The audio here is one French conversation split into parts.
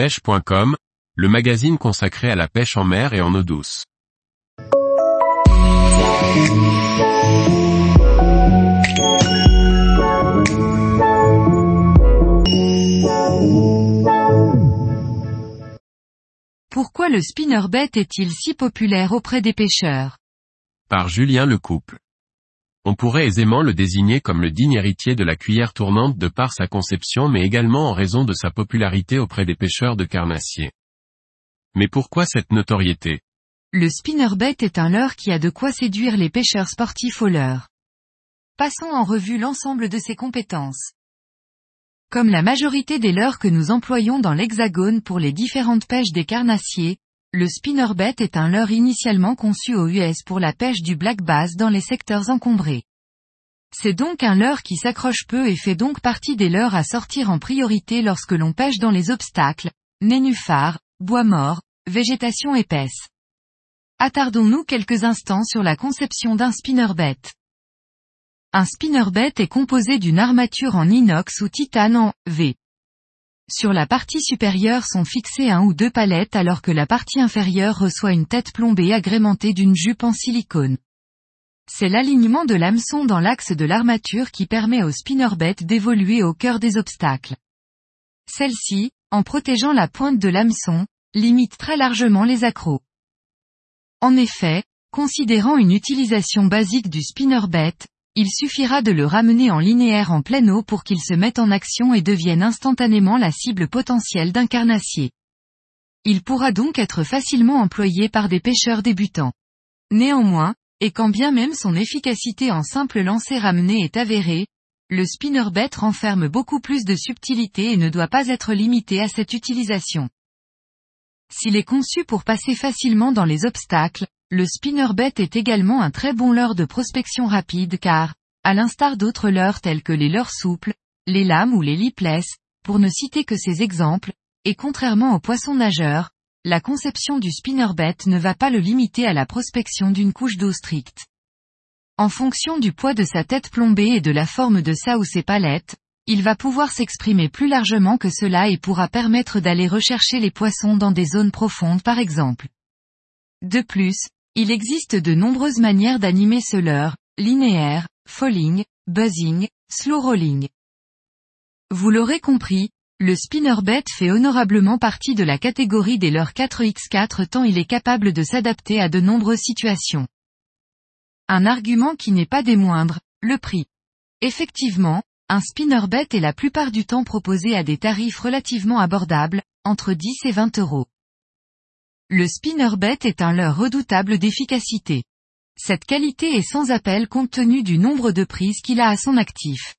pêche.com, le magazine consacré à la pêche en mer et en eau douce. Pourquoi le spinnerbait est-il si populaire auprès des pêcheurs? Par Julien Lecouple. On pourrait aisément le désigner comme le digne héritier de la cuillère tournante de par sa conception mais également en raison de sa popularité auprès des pêcheurs de carnassiers. Mais pourquoi cette notoriété? Le spinnerbait est un leurre qui a de quoi séduire les pêcheurs sportifs au leurre. Passons en revue l'ensemble de ses compétences. Comme la majorité des leurres que nous employons dans l'hexagone pour les différentes pêches des carnassiers, le spinnerbait est un leurre initialement conçu aux US pour la pêche du black bass dans les secteurs encombrés. C'est donc un leurre qui s'accroche peu et fait donc partie des leurres à sortir en priorité lorsque l'on pêche dans les obstacles, nénuphars, bois morts, végétation épaisse. Attardons-nous quelques instants sur la conception d'un spinnerbait. Un spinnerbait est composé d'une armature en inox ou titane en V. Sur la partie supérieure sont fixées un ou deux palettes alors que la partie inférieure reçoit une tête plombée agrémentée d'une jupe en silicone. C'est l'alignement de l'hameçon dans l'axe de l'armature qui permet au spinnerbait d'évoluer au cœur des obstacles. Celle-ci, en protégeant la pointe de l'hameçon, limite très largement les accros. En effet, considérant une utilisation basique du spinnerbait, il suffira de le ramener en linéaire en pleine eau pour qu'il se mette en action et devienne instantanément la cible potentielle d'un carnassier. Il pourra donc être facilement employé par des pêcheurs débutants. Néanmoins, et quand bien même son efficacité en simple lancer ramené est avérée, le spinnerbait renferme beaucoup plus de subtilité et ne doit pas être limité à cette utilisation. S'il est conçu pour passer facilement dans les obstacles, le spinnerbait est également un très bon leurre de prospection rapide car, à l'instar d'autres leurres tels que les leurres souples, les lames ou les lipless, pour ne citer que ces exemples, et contrairement aux poissons nageurs, la conception du spinnerbait ne va pas le limiter à la prospection d'une couche d'eau stricte. En fonction du poids de sa tête plombée et de la forme de sa ou ses palettes, il va pouvoir s'exprimer plus largement que cela et pourra permettre d'aller rechercher les poissons dans des zones profondes par exemple. De plus, il existe de nombreuses manières d'animer ce leurre, linéaire, falling, buzzing, slow rolling. Vous l'aurez compris, le spinnerbait fait honorablement partie de la catégorie des leurres 4x4 tant il est capable de s'adapter à de nombreuses situations. Un argument qui n'est pas des moindres, le prix. Effectivement, un spinnerbait est la plupart du temps proposé à des tarifs relativement abordables, entre 10 et 20 euros. Le spinnerbait est un leurre redoutable d'efficacité. Cette qualité est sans appel compte tenu du nombre de prises qu'il a à son actif.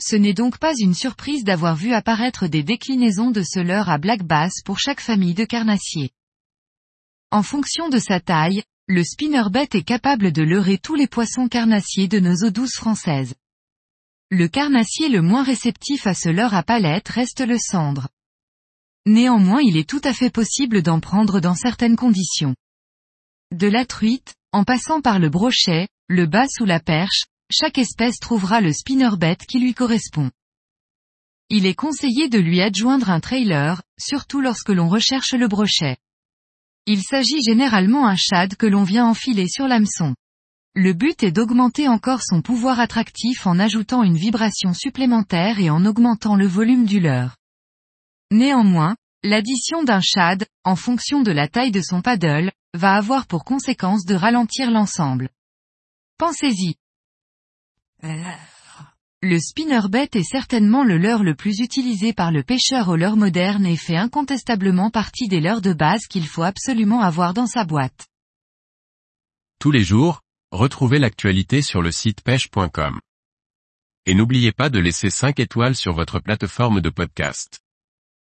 Ce n'est donc pas une surprise d'avoir vu apparaître des déclinaisons de ce leurre à black bass pour chaque famille de carnassiers. En fonction de sa taille, le spinnerbait est capable de leurrer tous les poissons carnassiers de nos eaux douces françaises. Le carnassier le moins réceptif à ce leurre à palette reste le cendre. Néanmoins il est tout à fait possible d'en prendre dans certaines conditions. De la truite, en passant par le brochet, le bass ou la perche, chaque espèce trouvera le spinnerbait qui lui correspond. Il est conseillé de lui adjoindre un trailer, surtout lorsque l'on recherche le brochet. Il s'agit généralement un shad que l'on vient enfiler sur l'hameçon. Le but est d'augmenter encore son pouvoir attractif en ajoutant une vibration supplémentaire et en augmentant le volume du leurre. Néanmoins, l'addition d'un shad, en fonction de la taille de son paddle, va avoir pour conséquence de ralentir l'ensemble. Pensez-y. Le spinnerbait est certainement le leurre le plus utilisé par le pêcheur au leurre moderne et fait incontestablement partie des leurres de base qu'il faut absolument avoir dans sa boîte. Tous les jours, retrouvez l'actualité sur le site pêche.com. Et n'oubliez pas de laisser 5 étoiles sur votre plateforme de podcast.